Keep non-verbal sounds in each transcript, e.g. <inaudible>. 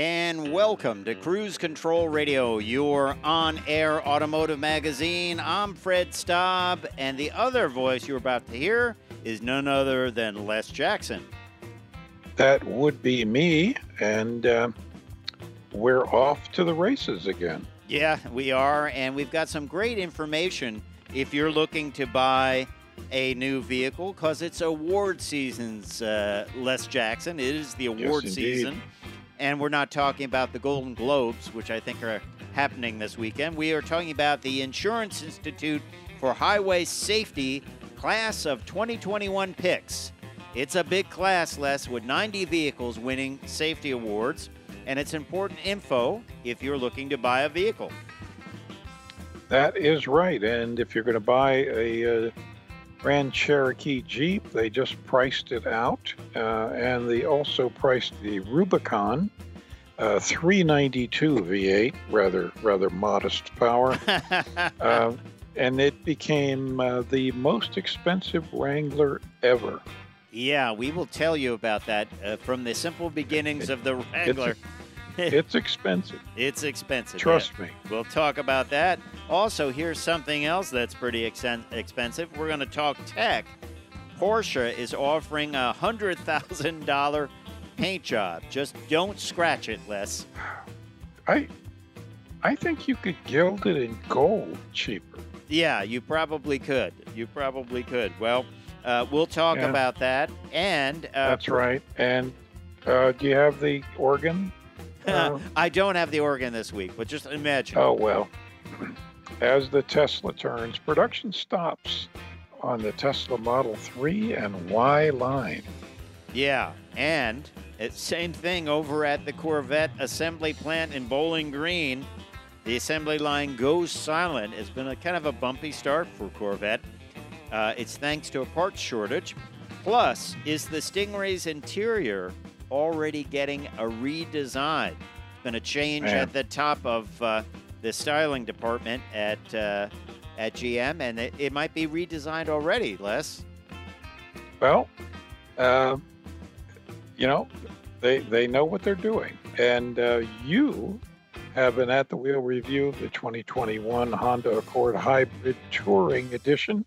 And welcome to Cruise Control Radio, your on air automotive magazine. I'm Fred Staub, and the other voice you're about to hear is none other than Les Jackson. That would be me, and uh, we're off to the races again. Yeah, we are, and we've got some great information if you're looking to buy a new vehicle because it's award season's uh, Les Jackson. It is the award indeed. season. And we're not talking about the Golden Globes, which I think are happening this weekend. We are talking about the Insurance Institute for Highway Safety class of 2021 picks. It's a big class, Les, with 90 vehicles winning safety awards. And it's important info if you're looking to buy a vehicle. That is right. And if you're going to buy a uh, Grand Cherokee Jeep, they just priced it out, uh, and they also priced the Rubicon, uh, 392 V8, rather rather modest power, uh, <laughs> and it became uh, the most expensive Wrangler ever. Yeah, we will tell you about that uh, from the simple beginnings of the Wrangler. <laughs> It's expensive. It's expensive. Trust me. We'll talk about that. Also, here's something else that's pretty exen- expensive. We're going to talk tech. Porsche is offering a hundred thousand dollar paint job. Just don't scratch it, Les. I I think you could gild it in gold cheaper. Yeah, you probably could. You probably could. Well, uh, we'll talk Yeah. about that. And uh, That's right. And uh, do you have the organ? Uh, I don't have the organ this week, but just imagine. oh well. As the Tesla turns, production stops on the Tesla Model 3 and Y line. Yeah, and it's same thing over at the Corvette assembly plant in Bowling Green. The assembly line goes silent. It's been a kind of a bumpy start for Corvette. Uh, it's thanks to a parts shortage. Plus, is the Stingray's interior already getting a redesign? It's been a change Man. at the top of uh, the styling department at uh, at GM, and it, it might be redesigned already. Les. Well, uh, you know, they they know what they're doing, and uh, you have an at the wheel review of the 2021 Honda Accord Hybrid Touring Edition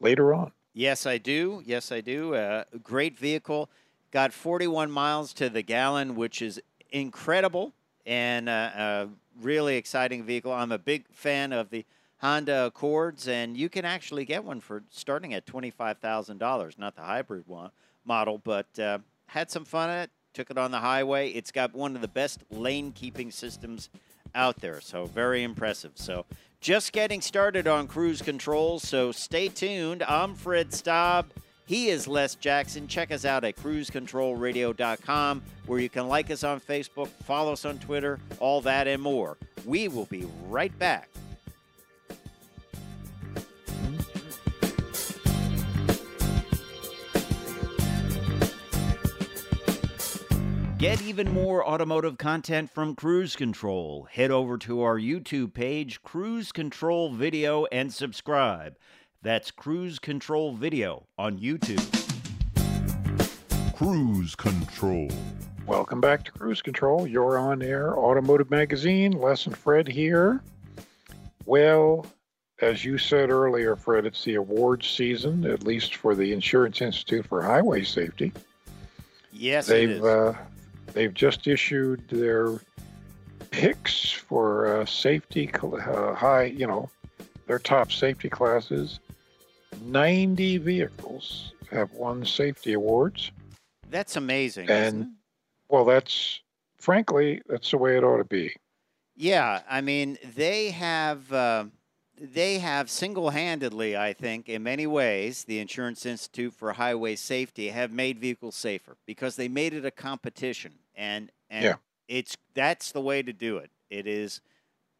later on. Yes, I do. Yes, I do. Uh, great vehicle. Got 41 miles to the gallon, which is incredible and uh, a really exciting vehicle. I'm a big fan of the Honda Accords, and you can actually get one for starting at $25,000. Not the hybrid one model, but uh, had some fun at it. Took it on the highway. It's got one of the best lane keeping systems out there. So very impressive. So just getting started on cruise control. So stay tuned. I'm Fred Staub. He is Les Jackson. Check us out at cruisecontrolradio.com where you can like us on Facebook, follow us on Twitter, all that and more. We will be right back. Get even more automotive content from Cruise Control. Head over to our YouTube page, Cruise Control Video, and subscribe. That's Cruise Control Video on YouTube. Cruise control. Welcome back to Cruise Control, your on air automotive magazine. Les and Fred here. Well, as you said earlier, Fred, it's the awards season, at least for the Insurance Institute for Highway Safety. Yes, They've is. uh, they've just issued their picks for uh, safety uh, high, you know, their top safety classes. Ninety vehicles have won safety awards. That's amazing. and-? Well, that's frankly that's the way it ought to be. Yeah, I mean they have uh, they have single-handedly, I think, in many ways, the Insurance Institute for Highway Safety have made vehicles safer because they made it a competition, and and Yeah. it's that's the way to do it. It is,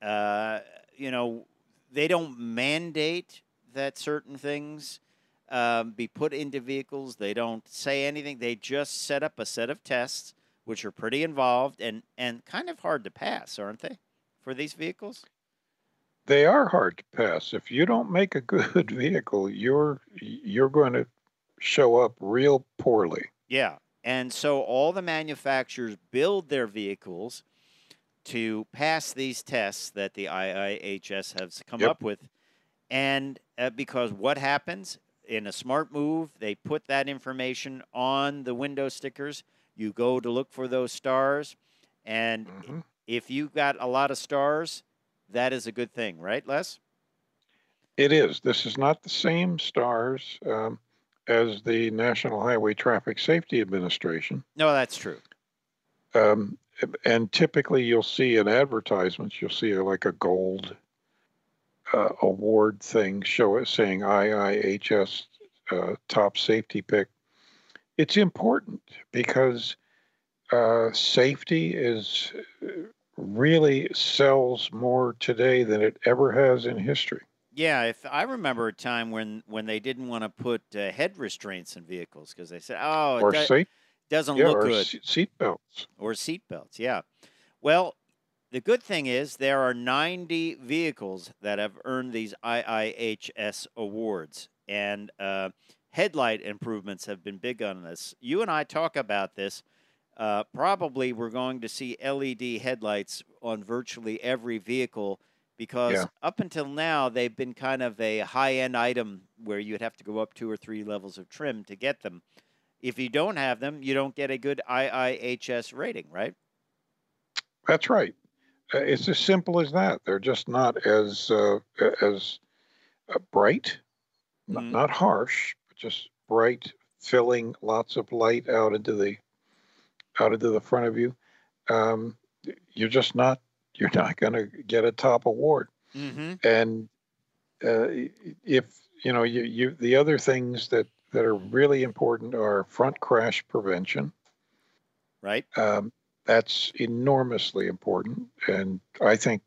uh, you know, they don't mandate that certain things um, be put into vehicles. They don't say anything. They just set up a set of tests, which are pretty involved and and kind of hard to pass, aren't they, for these vehicles? They are hard to pass. If you don't make a <laughs> good vehicle, you're you're going to show up real poorly. Yeah. And so all the manufacturers build their vehicles to pass these tests that the IIHS has come Yep. up with. And uh, because what happens in a smart move, they put that information on the window stickers. You go to look for those stars. And Mhm. if you got a lot of stars, that is a good thing, right, Les? It is. This is not the same stars um, as the National Highway Traffic Safety Administration. No, that's true. Um, and typically, you'll see in advertisements, you'll see like a gold uh, award thing show it saying IIHS uh, top safety pick. It's important because uh, safety is uh, really sells more today than it ever has in history. Yeah, if I remember a time when when they didn't want to put uh, head restraints in vehicles because they said, "Oh, it or do- doesn't yeah, look good," se- seat belts. or seat belts. Yeah. Well, the good thing is there are 90 vehicles that have earned these IIHS awards, and uh, headlight improvements have been big on this. You and I talk about this. Uh, probably we're going to see LED headlights on virtually every vehicle because Yeah. up until now they've been kind of a high end item where you'd have to go up two or three levels of trim to get them. If you don't have them, you don't get a good IIHS rating, right? That's right. Uh, it's as simple as that. They're just not as uh, as uh, bright, Mhm. not harsh, but just bright, filling lots of light out into the out into the front of you. Um, you're just not you're not going to get a top award. Mm-hmm. And uh, if you know you, you the other things that that are really important are front crash prevention. Right? Um, that's enormously important. And I think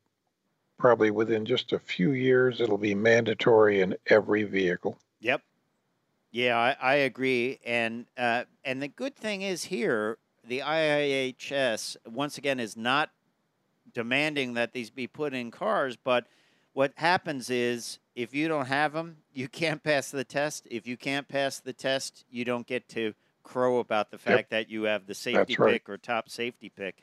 probably within just a few years, it'll be mandatory in every vehicle. Yep. Yeah, I, I agree. And uh, and the good thing is here, the IIHS once again is not demanding that these be put in cars, but what happens is if you don't have them, you can't pass the test. If you can't pass the test, you don't get to crow about the fact that you have the safety right. pick or top safety pick.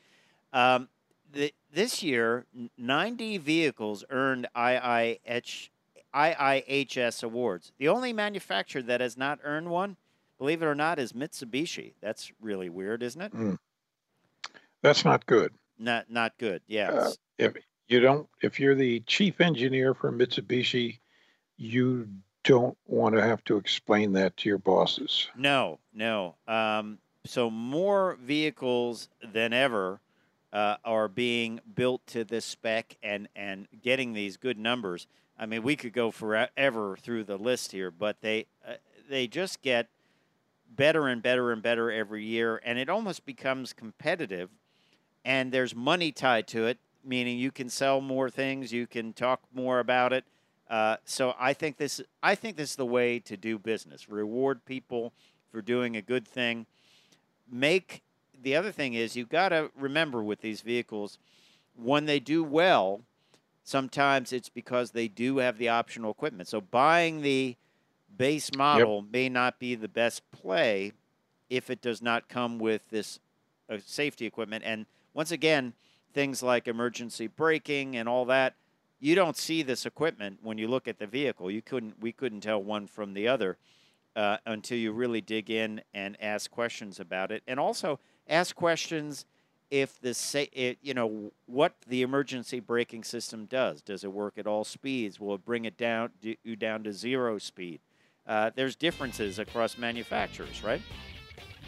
Um, the, this year, 90 vehicles earned IIH, IIHS awards. The only manufacturer that has not earned one, believe it or not, is Mitsubishi. That's really weird, isn't it? That's not good. Not not good. Yeah. Uh, if you don't, if you're the chief engineer for Mitsubishi, you don't want to have to explain that to your bosses. No, no. Um, so more vehicles than ever uh, are being built to this spec and and getting these good numbers. I mean, we could go forever through the list here, but they uh, they just get better and better and better every year, and it almost becomes competitive. And there's money tied to it, meaning you can sell more things, you can talk more about it. Uh, so I think this I think this is the way to do business. Reward people for doing a good thing. Make the other thing is you've got to remember with these vehicles when they do well, sometimes it's because they do have the optional equipment. So buying the base model may not be the best play if it does not come with this uh, safety equipment. And once again, things like emergency braking and all that, you don't see this equipment when you look at the vehicle. You couldn't, we couldn't tell one from the other uh, until you really dig in and ask questions about it, and also ask questions if the it, you know what the emergency braking system does. Does it work at all speeds? Will it bring it down do, you down to zero speed? Uh, there's differences across manufacturers, right?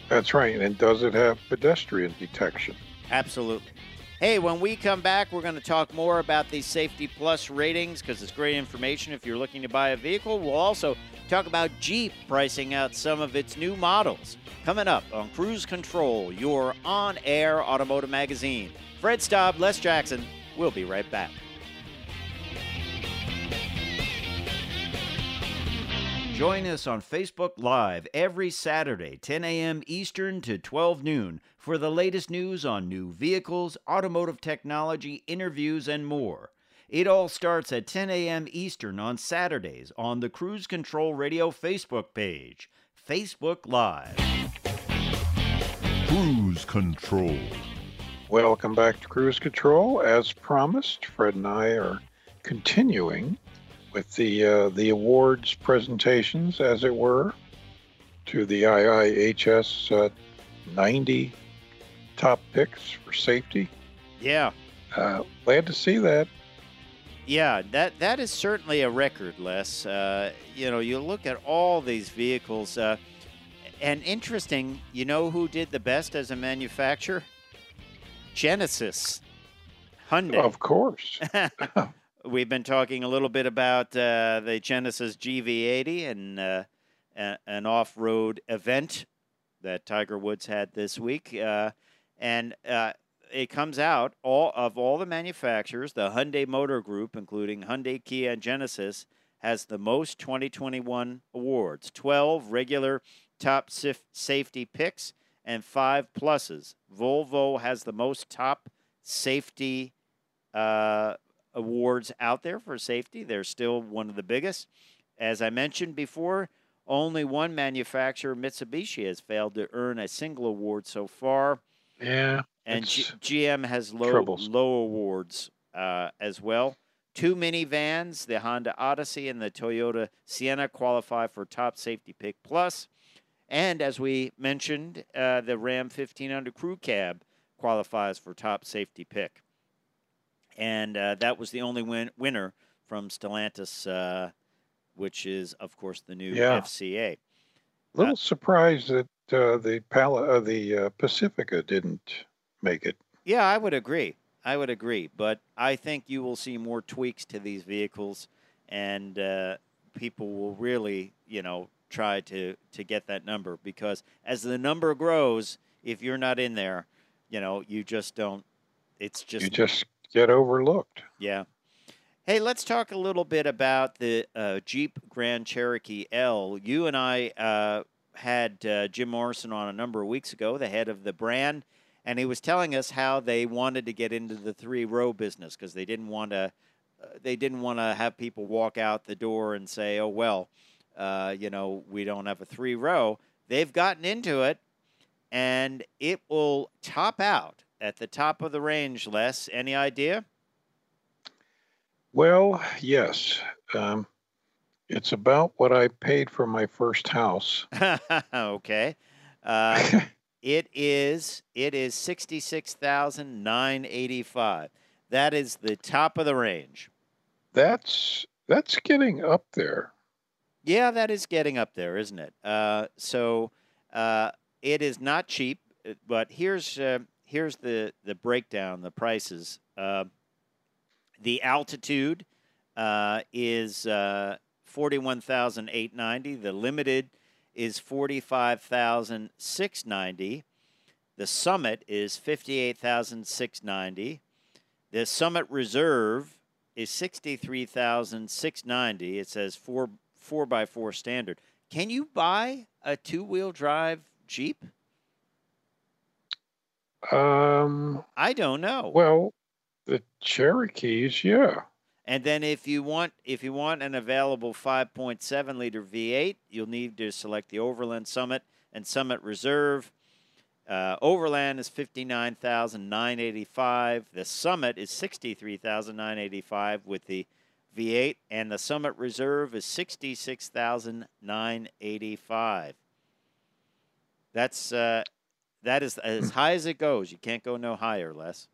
That's right. And does it have pedestrian detection? Absolutely. Hey, when we come back, we're going to talk more about these Safety Plus ratings because it's great information if you're looking to buy a vehicle. We'll also talk about Jeep pricing out some of its new models. Coming up on Cruise Control, your on air automotive magazine. Fred Staub, Les Jackson. We'll be right back. Join us on Facebook Live every Saturday, 10 a.m. Eastern to 12 noon, for the latest news on new vehicles, automotive technology, interviews, and more. It all starts at 10 a.m. Eastern on Saturdays on the Cruise Control Radio Facebook page. Facebook Live. Cruise Control. Welcome back to Cruise Control. As promised, Fred and I are continuing with the uh, the awards presentations, as it were, to the IIHS uh, 90 top picks for safety. Yeah. Uh, glad to see that. Yeah, that that is certainly a record, Les. Uh, you know, you look at all these vehicles, uh, and interesting. You know who did the best as a manufacturer? Genesis, Hyundai. Of course. <laughs> We've been talking a little bit about uh, the Genesis GV80 and uh, a- an off-road event that Tiger Woods had this week, uh, and uh, it comes out all of all the manufacturers. The Hyundai Motor Group, including Hyundai, Kia, and Genesis, has the most 2021 awards: 12 regular top sif- safety picks and five pluses. Volvo has the most top safety uh, awards out there for safety. They're still one of the biggest. As I mentioned before, only one manufacturer, Mitsubishi, has failed to earn a single award so far, yeah. and G- GM has low troubles. low awards uh, as well. Two minivans, the Honda Odyssey and the Toyota Sienna, qualify for top safety pick plus. And as we mentioned, uh, the Ram 1500 Crew Cab qualifies for top safety pick. And uh, that was the only win- winner from Stellantis, uh, which is, of course, the new Yeah. FCA. A little surprised that uh, the Pal- uh, the uh, Pacifica didn't make it. Yeah, I would agree. I would agree. But I think you will see more tweaks to these vehicles, and uh, people will really, you know, try to to get that number because as the number grows, if you're not in there, you know, you just don't. It's just you just get overlooked. Yeah. Hey, let's talk a little bit about the uh, Jeep Grand Cherokee L. You and I uh, had uh, Jim Morrison on a number of weeks ago, the head of the brand, and he was telling us how they wanted to get into the three row business because they didn't want to. Uh, they didn't want to have people walk out the door and say, "Oh well, uh, you know, we don't have a three row." They've gotten into it, and it will top out at the top of the range. Les, any idea? Well, yes. Um, it's about what I paid for my first house. <laughs> okay. Uh, <laughs> it is it is sixty six thousand nine eighty five. That is the top of the range. that's that's getting up there. Yeah, that is getting up there, isn't it? Uh, so uh, it is not cheap, uh, but here's uh, here's the the breakdown, the prices. Uh, the altitude uh, is uh, forty one thousand eight ninety. The limited is forty five thousand six ninety. The summit is fifty eight thousand six ninety. The summit reserve is sixty three thousand six ninety. It says four four by four standard. Can you buy a two wheel drive Jeep? Um, I don't know. well, the Cherokees, yeah. And then if you want if you want an available 5.7 liter V8, you'll need to select the Overland Summit and Summit Reserve. Uh, Overland is 59,985. The Summit is 63,985 with the V8 and the Summit Reserve is 66,985. That's uh, that is as high as it goes. You can't go no higher, Les.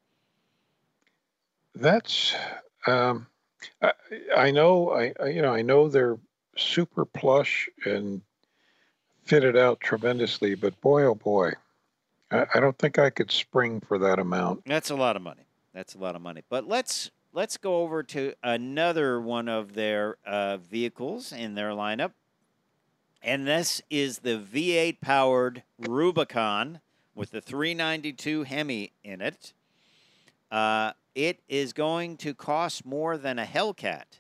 That's um, I, know I, I you know I know they're super plush and fitted out tremendously, but boy oh boy, I, I don't think I could spring for that amount. That's a lot of money. That's a lot of money. But let's let's go over to another one of their uh, vehicles in their lineup, and this is the V8 powered Rubicon with the 392 Hemi in it. Uh, it is going to cost more than a Hellcat.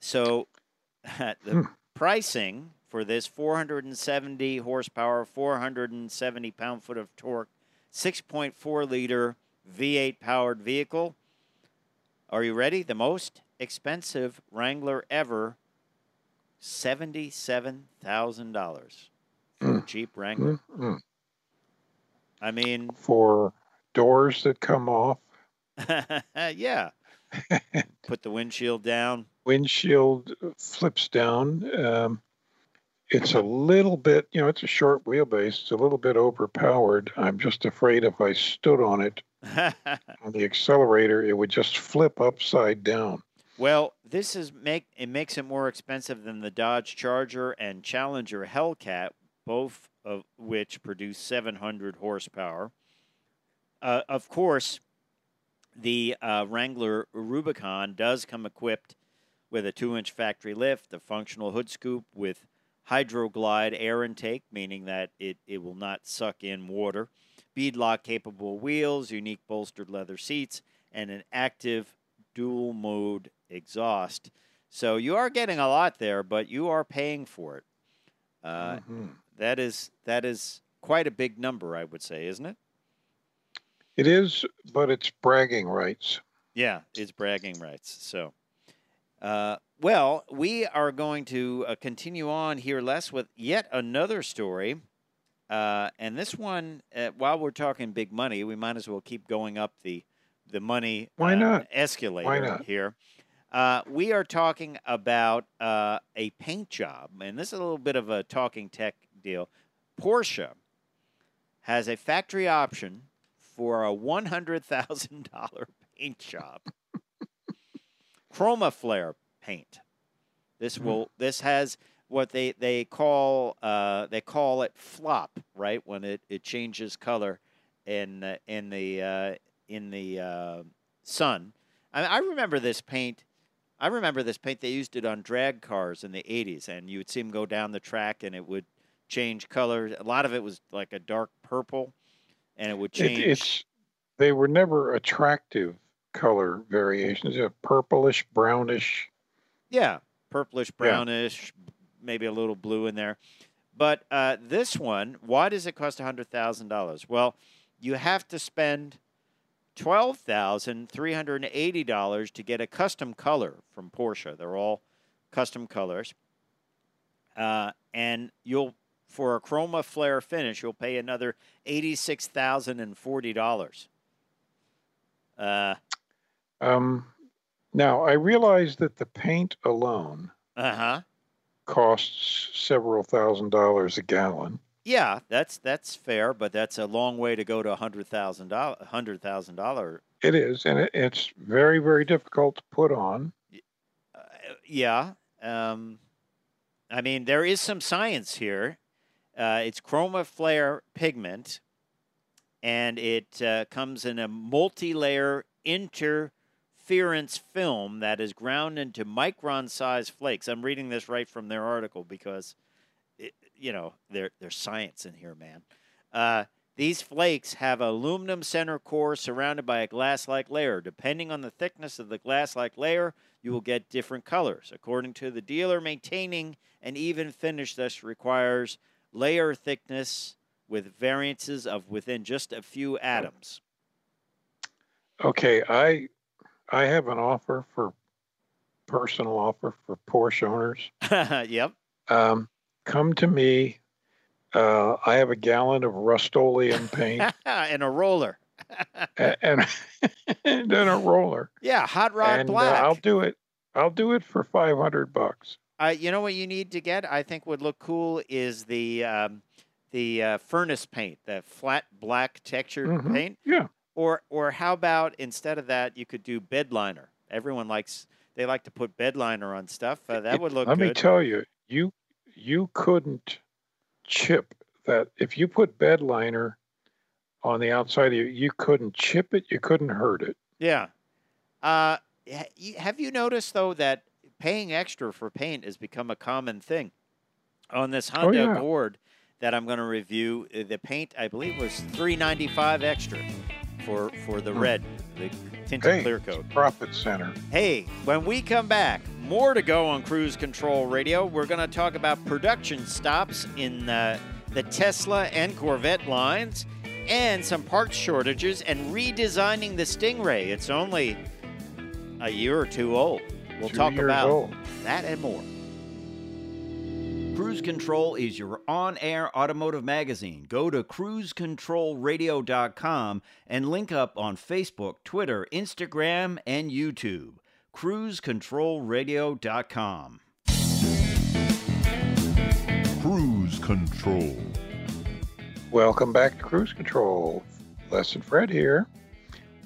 So <laughs> the Hmm. pricing for this 470 horsepower, 470 pound foot of torque, 6.4 liter V8 powered vehicle. Are you ready? The most expensive Wrangler ever, $77,000 for a hmm. Jeep Wrangler. Mm-mm. I mean, For doors that come off, <laughs> yeah. <laughs> Put the windshield down. windshield flips down. Um, it's a little bit, you know, it's a short wheelbase. It's a little bit overpowered. I'm just afraid if I stood on it <laughs> on the accelerator, it would just flip upside down. well, this is make it makes it more expensive than the Dodge Charger and Challenger Hellcat, both of which produce 700 horsepower. Uh, of course, the uh, Wrangler Rubicon does come equipped with a two-inch factory lift, a functional hood scoop with Hydro-Guide air intake, meaning that it, it will not suck in water, beadlock capable wheels, unique bolstered leather seats, and an active dual mode exhaust. So you are getting a lot there, but you are paying for it. Uh, Mhm. that is that is quite a big number, I would say, isn't it? It is, but it's bragging rights. Yeah, it's bragging rights. So, uh, well, we are going to uh, continue on here, Les, with yet another story. Uh, and this one, uh, while we're talking big money, we might as well keep going up the the money Why uh, not? escalator Why not? here. Uh, we are talking about uh, a paint job, and this is a little bit of a talking tech deal. Porsche has a factory option for a one hundred thousand dollar paint job. ChromaFlair paint. This Hmm. will. This has what they they call uh, they call it flop, right? When it, it changes color in uh, in the uh, in the uh, sun. I, I remember this paint. I remember this paint. They used it on drag cars in the '80s, and you would see them go down the track, and it would change color. A lot of it was like a dark purple, and it would It, change. it's they were never attractive color variations. A purplish, brownish. Yeah, purplish, brownish, maybe a little blue in there. But uh, this one, why does it cost hundred thousand dollars? Well, you have to spend twelve thousand three hundred and eighty dollars to get a custom color from Porsche. They're all custom colors, uh, and you'll for a ChromaFlair finish, you'll pay another eighty six thousand and forty dollars. Uh Um, now I realize that the paint alone huh. costs several thousand dollars a gallon. Yeah, that's that's fair, but that's a long way to go to a hundred thousand dollar hundred thousand dollar. It is, and it, it's very, very difficult to put on. Uh, yeah, um, I mean there is some science here. Uh, it's ChromaFlair pigment, and it uh, comes in a multi-layer interference film that is ground into micron-sized flakes. I'm reading this right from their article because, it, you know, there there's science in here, man. Uh, these flakes have aluminum center core surrounded by a glass-like layer. Depending on the thickness of the glass-like layer, you will get different colors. According to the dealer, maintaining an even finish thus requires layer thickness with variances of within just a few atoms. Okay, I I have an offer for personal offer for Porsche owners. <laughs> yep. Um, come to me. Uh, I have a gallon of Rust-Oleum paint <laughs> and a roller. and <laughs> and then a roller, Yeah, hot rod and uh, black. I'll do it. I'll do it for five hundred bucks. Uh, you know what you need to get? I think would look cool is the um, the uh, furnace paint, the flat black textured Mhm. paint. Yeah. Or or how about instead of that, you could do bed liner. Everyone likes they like to put bed liner on stuff. Uh, that It- would look Let me tell you, you you couldn't chip that if you put bed liner on the outside. You, you couldn't chip it, you couldn't hurt it. Yeah. Uh, have you noticed though that paying extra for paint has become a common thing on this Honda yeah. board that I'm going to review? uh, The paint I believe was three ninety five extra for for the Hmm. red, the tinted Hey, clear coat. profit center. Hey, when we come back, more to go on Cruise Control Radio. We're going to talk about production stops in uh, the Tesla and Corvette lines and some parts shortages and redesigning the Stingray. It's only a year or two old. We'll Two talk about old. that and more. Cruise Control is your on air automotive magazine. Go to cruisecontrolradio.com and link up on Facebook, Twitter, Instagram, and YouTube. cruisecontrolradio.com. Cruise control. Welcome back to Cruise Control. Les and Fred here.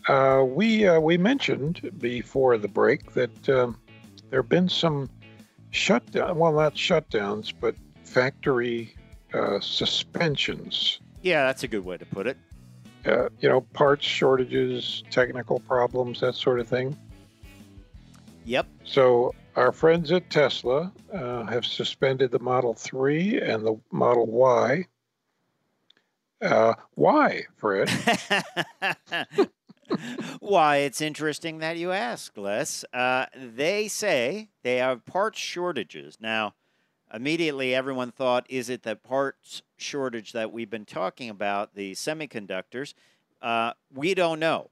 Uh, we uh, we mentioned before the break that um, there have been some shutdown. Well, not shutdowns, but factory uh, suspensions. Yeah, that's a good way to put it. Uh, you know, parts shortages, technical problems, that sort of thing. Yep. So our friends at Tesla uh, have suspended the Model 3 and the Model Y. Uh, why, Fred? <laughs> Why, it's interesting that you ask, Les. Uh, they say they have parts shortages. Now, immediately everyone thought, is it the parts shortage that we've been talking about, the semiconductors? Uh, we don't know.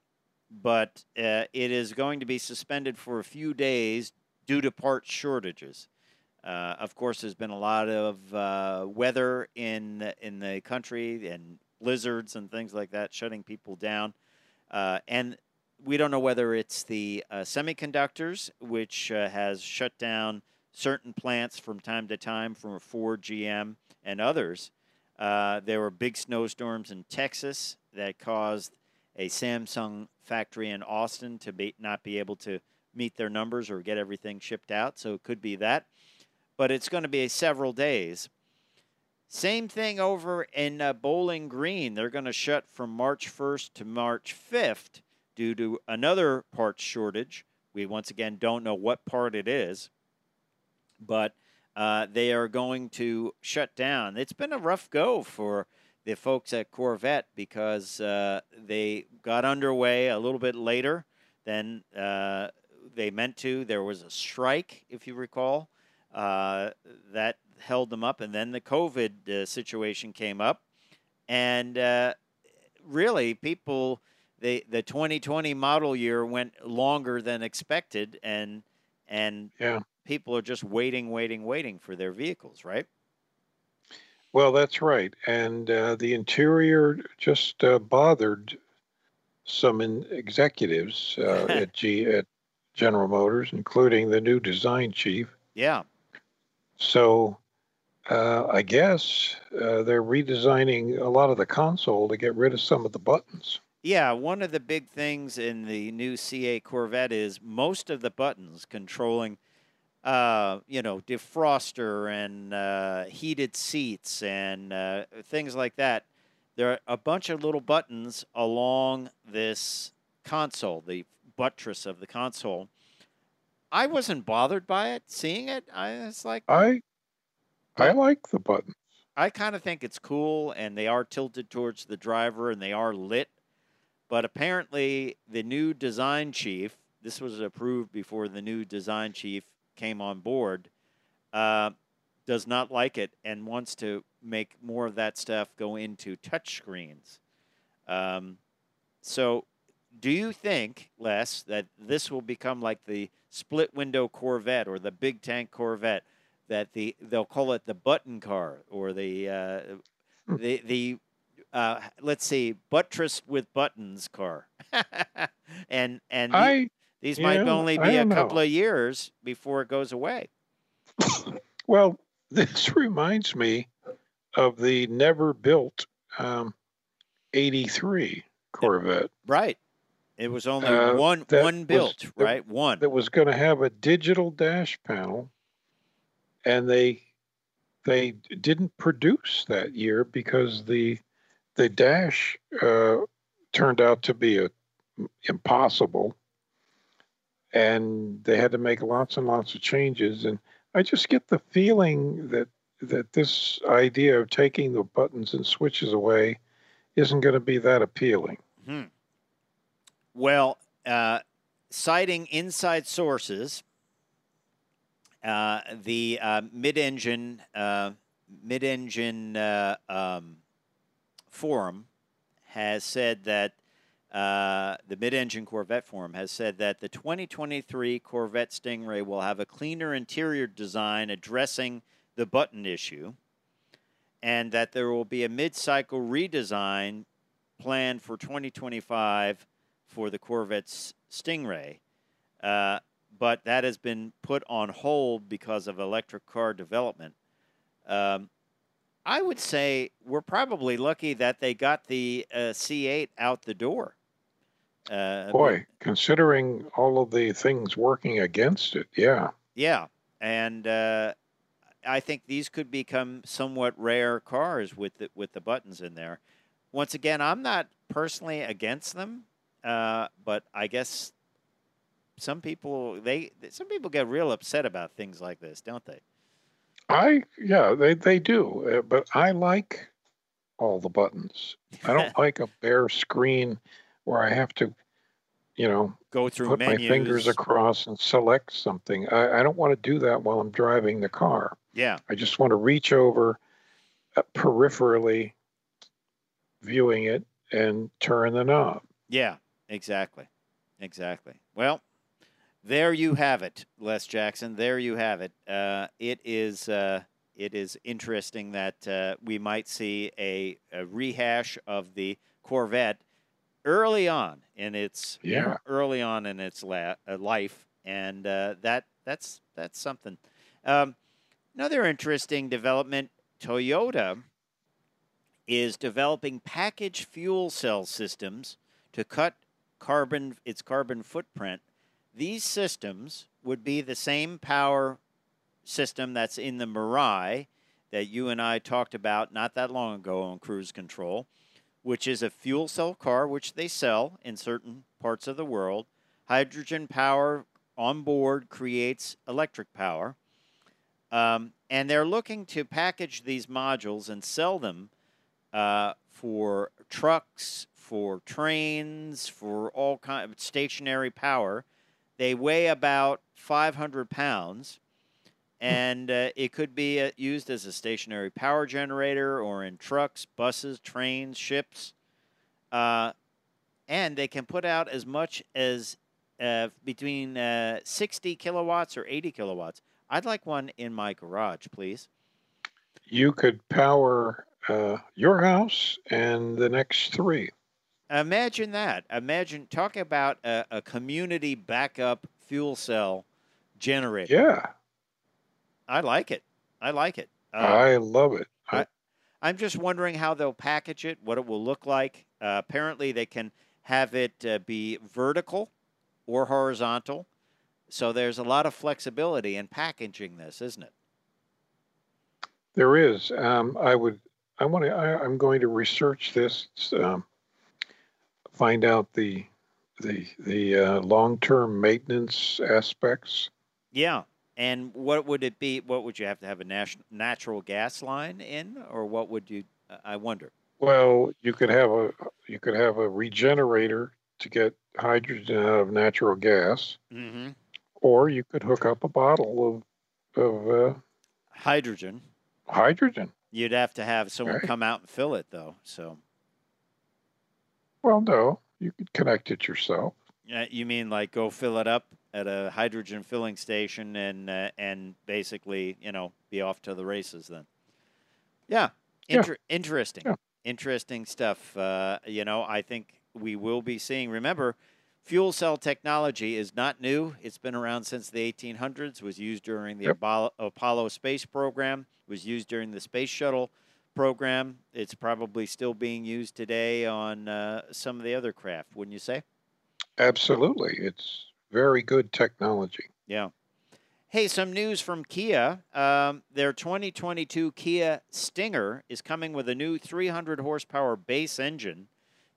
But uh, it is going to be suspended for a few days due to parts shortages. Uh, of course, there's been a lot of uh, weather in in the country and blizzards and things like that, shutting people down. Uh, and we don't know whether it's the uh, semiconductors, which uh, has shut down certain plants from time to time from Ford, GM, and others. Uh, there were big snowstorms in Texas that caused a Samsung factory in Austin to be, not be able to meet their numbers or get everything shipped out. So it could be that. But it's going to be several days. Same thing over in uh, Bowling Green. They're going to shut from March 1st to March 5th due to another parts shortage. We once again don't know what part it is, but uh, they are going to shut down. It's been a rough go for the folks at Corvette because uh, they got underway a little bit later than uh, they meant to. There was a strike, if you recall, uh, that held them up, and then the COVID uh, situation came up, and uh, really people. The, the 2020 model year went longer than expected, and and Yeah. people are just waiting, waiting, waiting for their vehicles, right? Well, that's right. And uh, the interior just uh, bothered some in executives uh, <laughs> at G at General Motors, including the new design chief. Yeah. So uh, I guess uh, they're redesigning a lot of the console to get rid of some of the buttons. Yeah, one of the big things in the new C8 Corvette is most of the buttons controlling, uh, you know, defroster and uh, heated seats and uh, things like that. There are a bunch of little buttons along this console, the buttress of the console. I wasn't bothered by it, seeing it. I was like, I I like the buttons. I kind of think it's cool, and they are tilted towards the driver, and they are lit. But apparently, the new design chief, this was approved before the new design chief came on board, uh, does not like it and wants to make more of that stuff go into touchscreens. Um, so, do you think, Les, that this will become like the split window Corvette or the big tank Corvette? That the they'll call it the button car or the uh, the the uh, let's see buttress with buttons car, <laughs> and and I these might yeah, only be a couple know. of years before it goes away. <coughs> well, this <laughs> reminds me of the never built um, 83 Corvette Right. It was only Uh, one that one was- built, that- right? One. that was going to have a digital dash panel, and they they didn't produce that year because the the dash uh, turned out to be a, impossible, and they had to make lots and lots of changes. And I just get the feeling that that this idea of taking the buttons and switches away isn't going to be that appealing. Hmm. Well, uh, citing inside sources, uh, the uh, mid-engine uh, mid-engine uh, um, forum has said that uh, the mid-engine Corvette forum has said that the 2023 Corvette Stingray will have a cleaner interior design addressing the button issue, and that there will be a mid-cycle redesign planned for 2025 for the Corvette's Stingray. Uh, but that has been put on hold because of electric car development. Um, I would say we're probably lucky that they got the uh, C8 out the door. Uh, Boy, considering all of the things working against it, yeah. Yeah, and uh, I think these could become somewhat rare cars with the, with the buttons in there. Once again, I'm not personally against them, uh, but I guess some people they some people get real upset about things like this, don't they? I yeah, they they do, uh, but I like all the buttons. I don't <laughs> like a bare screen where I have to, you know, Go through put menus. my fingers across and select something. I, I don't want to do that while I'm driving the car. Yeah, I just want to reach over uh, peripherally, viewing it and turn the knob. yeah, exactly, exactly. Well, there you have it, Les Jackson. There you have it. Uh, it is uh, it is interesting that uh, we might see a, a rehash of the Corvette early on in its you know, Yeah. early on in its la- uh, life, and uh, that that's that's something. Um, another interesting development: Toyota is developing packaged fuel cell systems to cut carbon its carbon footprint. These systems would be the same power system that's in the Mirai that you and I talked about not that long ago on cruise control, which is a fuel cell car which they sell in certain parts of the world. Hydrogen power on board creates electric power. Um, and they're looking to package these modules and sell them uh, for trucks, for trains, for kind of stationary power. They weigh about 500 pounds, and uh, it could be uh, used as a stationary power generator or in trucks, buses, trains, ships. Uh, and they can put out as much as uh, between uh, 60 kilowatts or 80 kilowatts. I'd like one in my garage, please. You could power uh, your house and the next three. Imagine that. Imagine talk about a, a community backup fuel cell generator. Yeah, I like it. I like it. Uh, I love it. I, I'm just wondering how they'll package it, what it will look like. Uh, apparently, they can have it uh, be vertical or horizontal. So there's a lot of flexibility in packaging this, isn't it? there is. Um, I would. I want to. I, I'm going to research this. Um, find out the the the uh, long term maintenance aspects. Yeah. And what would it be? What would you have to have a nat- natural gas line in, or what would you? uh, I wonder. Well, you could have a you could have a regenerator to get hydrogen out of natural gas, Mm-hmm. or you could hook up a bottle of of uh, Hydrogen. hydrogen. You'd have to have someone Right. come out and fill it, though. So, Well, no, you could connect it yourself. uh, you mean like go fill it up at a hydrogen filling station and uh, and basically, you know, be off to the races then? Yeah, Yeah. Inter- interesting, Yeah. interesting stuff. Uh, you know, I think we will be seeing. Remember, fuel cell technology is not new. It's been around since the 1800s. Was used during the Yep. Apollo, Apollo space program. Was used during the space shuttle program. It's probably still being used today on uh, some of the other craft. Wouldn't you say? Absolutely, it's very good technology. Yeah. Hey, some news from Kia. Um, their 2022 Kia Stinger is coming with a new 300 horsepower base engine.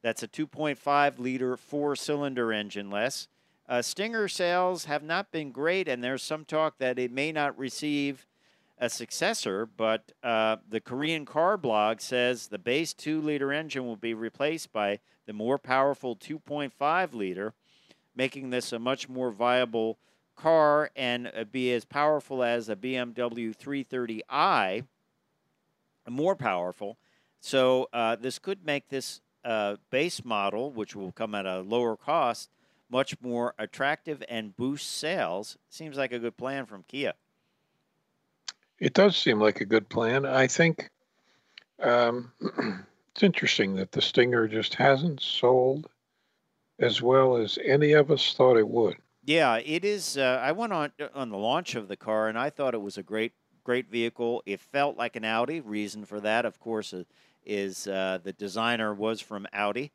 That's a 2.5 liter four cylinder engine Les. Uh, Stinger sales have not been great, and there's some talk that it may not receive a successor, but uh, the Korean car blog says the base 2 liter engine will be replaced by the more powerful 2.5 liter, making this a much more viable car and uh, be as powerful as a BMW 330i, more powerful. So uh, this could make this uh, base model, which will come at a lower cost, much more attractive and boost sales. Seems like a good plan from Kia. It does seem like a good plan. I think um, <clears throat> it's interesting that the Stinger just hasn't sold as well as any of us thought it would. Yeah, it is. Uh, I went on on the launch of the car, and I thought it was a great, great vehicle. It felt like an Audi. Reason for that, of course, uh, is uh, the designer was from Audi,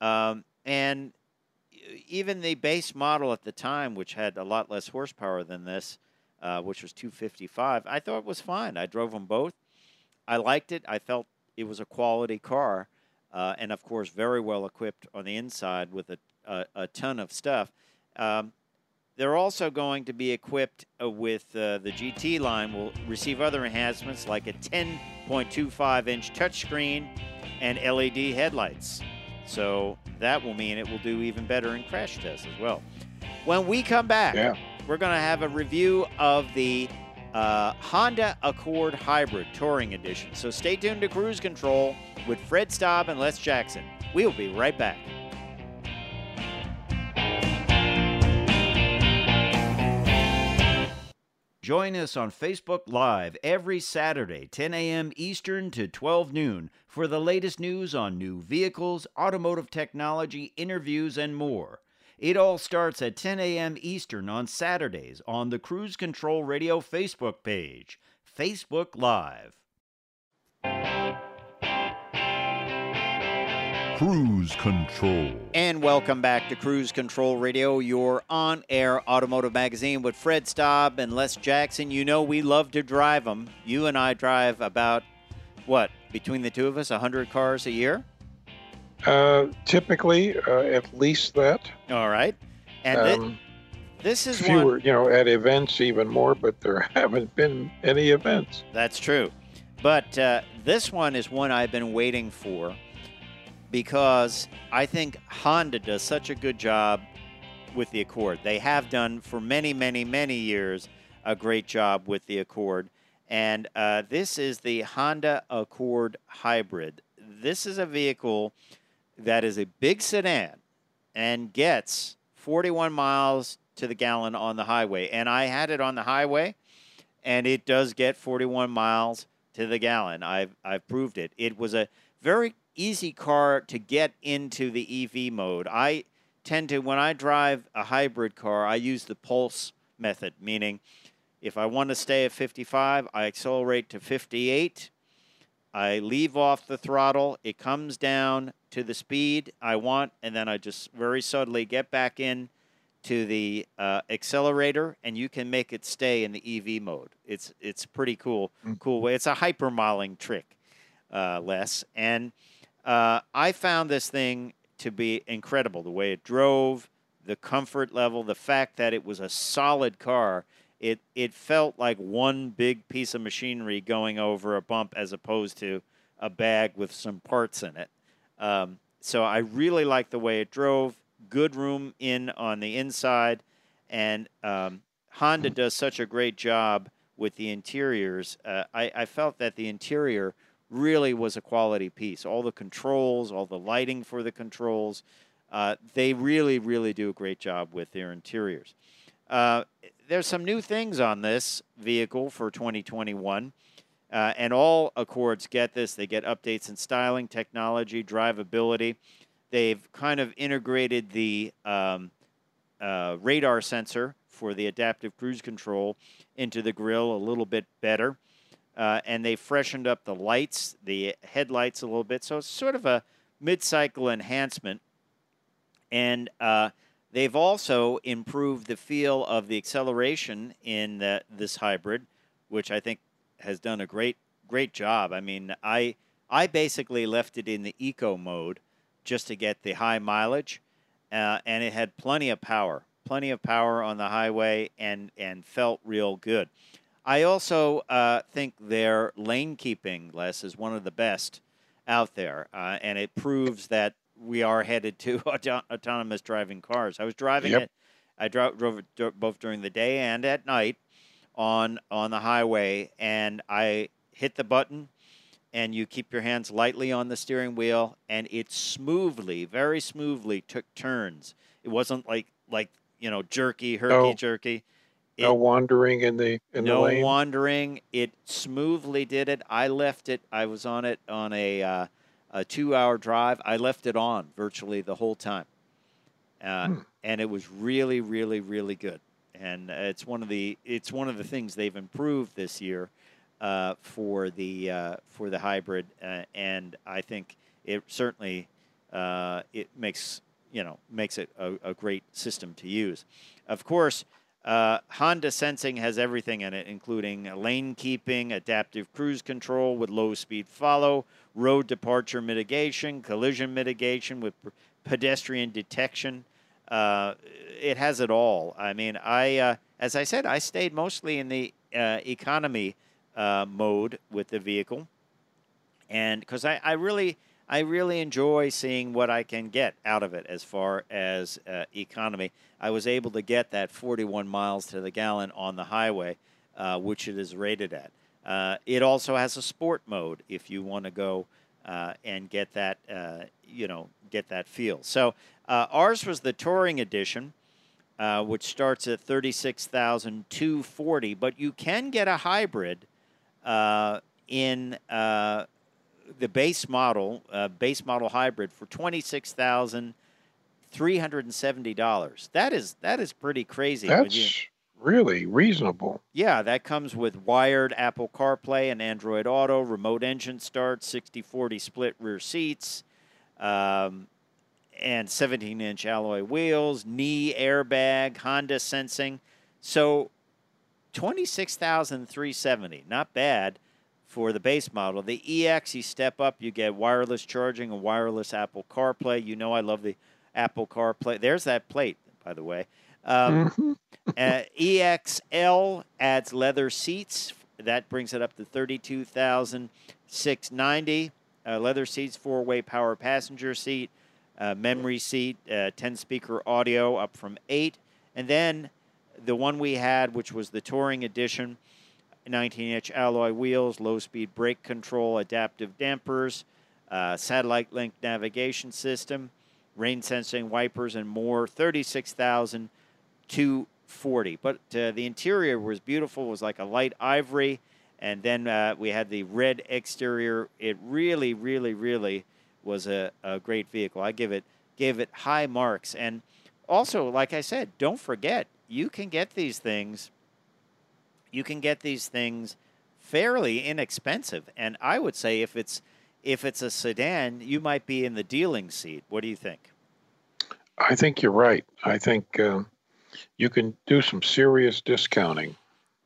um, and even the base model at the time, which had a lot less horsepower than this, uh, which was 255, I thought it was fine. I drove them both. I liked it. I felt it was a quality car, uh, and of course, very well equipped on the inside with a a, a ton of stuff. Um, they're also going to be equipped uh, with uh, the GT line, will receive other enhancements like a 10.25 inch touchscreen and LED headlights. So that will mean it will do even better in crash tests as well. When we come back, Yeah. We're going to have a review of the uh, Honda Accord Hybrid Touring Edition. So stay tuned to Cruise Control with Fred Staub and Les Jackson. We'll be right back. Join us on Facebook Live every Saturday, 10 a.m. Eastern to 12 noon, for the latest news on new vehicles, automotive technology, interviews, and more. It all starts at 10 a.m. Eastern on Saturdays on the Cruise Control Radio Facebook page. Facebook Live. Cruise Control. And welcome back to Cruise Control Radio, your on air automotive magazine with Fred Staub and Les Jackson. You know, we love to drive them. You and I drive about, what, between the two of us, 100 cars a year? Uh, typically, uh, at least that. All right. And Um, this is fewer, one. you know, at events even more, but there <laughs> haven't been any events. That's true. But uh, this one is one I've been waiting for because I think Honda does such a good job with the Accord. They have done for many, many, many years a great job with the Accord. And uh, this is the Honda Accord Hybrid. This is a vehicle that is a big sedan and gets 41 miles to the gallon on the highway. And I had it on the highway, and it does get 41 miles to the gallon. I've I've proved it. It was a very easy car to get into the EV mode. I tend to when I drive a hybrid car, I use the pulse method, meaning if I want to stay at 55, I accelerate to 58. I leave off the throttle, it comes down to the speed I want, and then I just very subtly get back in to the uh, accelerator, and you can make it stay in the EV mode. It's it's pretty cool, cool way. It's a hypermiling trick, uh, Les, and uh, I found this thing to be incredible. The way it drove, the comfort level, the fact that it was a solid car. It it felt like one big piece of machinery going over a bump, as opposed to a bag with some parts in it. Um, so I really like the way it drove. Good room in on the inside, and um, Honda does such a great job with the interiors. Uh, I, I felt that the interior really was a quality piece. All the controls, all the lighting for the controls, uh, they really, really do a great job with their interiors. Uh, there's some new things on this vehicle for 2021. Uh, and all Accords get this. They get updates in styling, technology, drivability. They've kind of integrated the um, uh, radar sensor for the adaptive cruise control into the grill a little bit better. Uh, and they freshened up the lights, the headlights a little bit. So it's sort of a mid cycle enhancement. And uh, They've also improved the feel of the acceleration in the, this hybrid, which I think has done a great great job. I mean, I I basically left it in the eco mode just to get the high mileage, uh, and it had plenty of power, plenty of power on the highway, and and felt real good. I also uh, think their lane keeping, Les, is one of the best out there, uh, and it proves that we are headed to <laughs> auto- autonomous driving cars. I was driving Yep. it. I drove, drove it both during the day and at night on on the highway, and I hit the button, and you keep your hands lightly on the steering wheel, and it smoothly, very smoothly took turns. It wasn't like like you know jerky, herky No. jerky. no wandering in the in no the lane. wandering. It smoothly did it. I left it. I was on it on a uh, a two hour drive. I left it on virtually the whole time, uh, Hmm. and it was really, really, really good. And uh, it's one of the it's one of the things they've improved this year uh, for the uh, for the hybrid, uh, and I think it certainly uh, it makes you know makes it a, a great system to use. Of course, uh, Honda Sensing has everything in it, including lane keeping, adaptive cruise control with low speed follow, road departure mitigation, collision mitigation with pedestrian detection. Uh, it has it all. I mean, I uh, as I said, I stayed mostly in the uh, economy uh, mode with the vehicle, and because I, I really I really enjoy seeing what I can get out of it as far as uh, economy. I was able to get that 41 miles to the gallon on the highway, uh, which it is rated at. It also has a sport mode if you want to go and get that, you know, get that feel. So uh, ours was the touring edition, uh, which starts at 36,240, but you can get a hybrid uh, in uh, the base model, uh, base model hybrid for twenty six thousand three hundred and seventy dollars. That is that is pretty crazy. That's you- really reasonable. yeah, that comes with wired Apple CarPlay and Android Auto, remote engine start, 60-40 split rear seats, um, and 17-inch alloy wheels, knee airbag, Honda sensing. So 26,370, not bad for the base model. The EX, you step up, you get wireless charging and wireless Apple CarPlay. You know I love the Apple CarPlay. There's that plate, by the way. Um, Mhm. <laughs> uh, EXL adds leather seats. That brings it up to thirty-two thousand six ninety. Uh, leather seats, four-way power passenger seat, uh, memory seat, uh, ten-speaker audio up from eight, and then the one we had, which was the touring edition, 19-inch alloy wheels, low-speed brake control, adaptive dampers, uh, satellite link navigation system, rain sensing wipers, and more. Thirty-six thousand. 240. But uh, the interior was beautiful. It was like a light ivory, and then uh, we had the red exterior. It really, really, really was a, a great vehicle. I give it gave it high marks. And also, like I said, don't forget you can get these things. You can get these things fairly inexpensive, and I would say if it's if it's a sedan, you might be in the dealing seat. What do you think? I think you're right. I think um, you can do some serious discounting.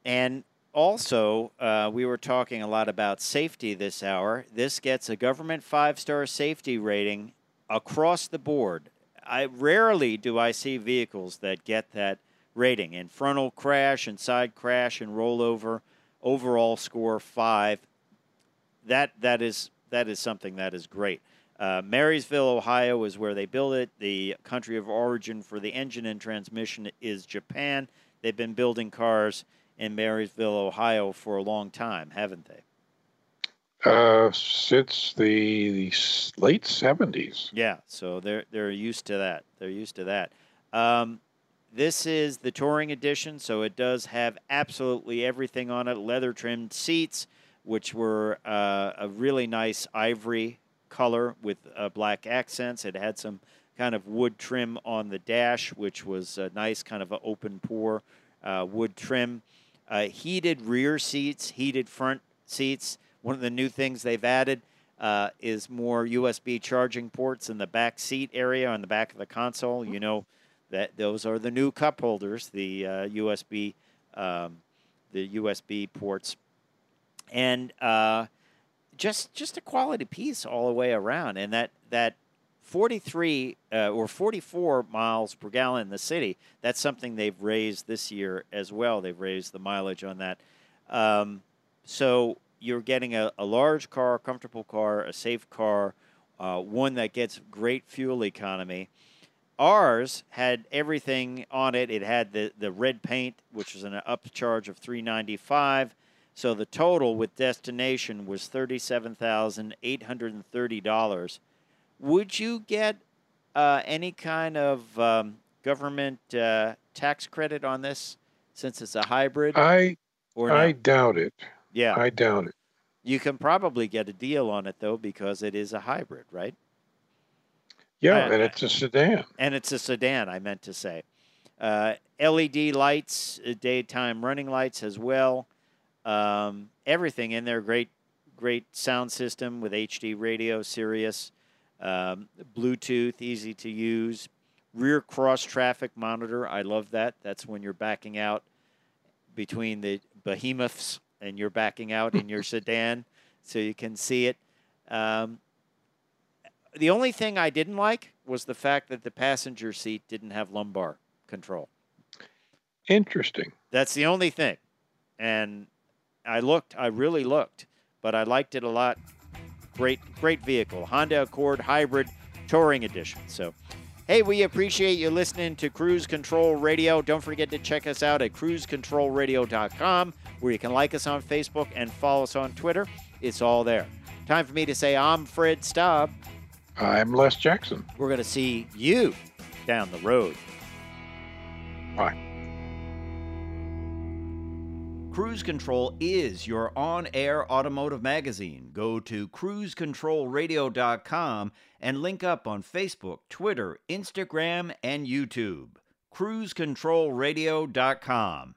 And also, uh, we were talking a lot about safety this hour. This gets a government five star safety rating across the board. I rarely do I see vehicles that get that rating in frontal crash and side crash and rollover. Overall score five. That that is that is something that is great. Uh, Marysville, Ohio, is where they build it. The country of origin for the engine and transmission is Japan. They've been building cars in Marysville, Ohio, for a long time, haven't they? Uh, since the, the late 70s. Yeah, so they're they're used to that. They're used to that. Um, this is the touring edition, so it does have absolutely everything on it: leather trimmed seats, which were uh, a really nice ivory color with uh, black accents. It had some kind of wood trim on the dash, which was a nice kind of an open pore uh, wood trim. Uh, heated rear seats, heated front seats. One of the new things they've added uh, is more USB charging ports in the back seat area on the back of the console. You know, That those are the new cup holders, the uh, USB, um, the USB ports, and uh, just just a quality piece all the way around. And that that 43 uh, or 44 miles per gallon in the city. That's something they've raised this year as well. They've raised the mileage on that. Um, so you're getting a, a, large car, comfortable car, a safe car, uh, one that gets great fuel economy. Ours had everything on it. It had the, the red paint, which was an upcharge of 395 So the total with destination was $37,830 would you get uh, any kind of um, government uh, tax credit on this since it's a hybrid? I or I doubt it. Yeah, I doubt it. You can probably get a deal on it though because it is a hybrid, right? Yeah, and it's a sedan. And it's a sedan. I meant to say, uh, LED lights, uh, daytime running lights as well. Um, everything in there. Great, great sound system with HD radio, Sirius. Um, Bluetooth, easy to use. Rear cross traffic monitor. I love that. That's when you're backing out between the behemoths and you're backing out in your <laughs> sedan so you can see it. Um, the only thing I didn't like was the fact that the passenger seat didn't have lumbar control. Interesting. That's the only thing. And I looked, I really looked, but I liked it a lot Great, great vehicle. Honda Accord Hybrid Touring Edition. So, hey, we appreciate you listening to Cruise Control Radio. Don't forget to check us out at cruisecontrolradio.com, where you can like us on Facebook and follow us on Twitter. It's all there. Time for me to say I'm Fred Staub. I'm Les Jackson. We're going to see you down the road. Bye. Cruise Control is your on air automotive magazine. Go to cruisecontrolradio.com and link up on Facebook, Twitter, Instagram, and YouTube. CruiseControlRadio.com.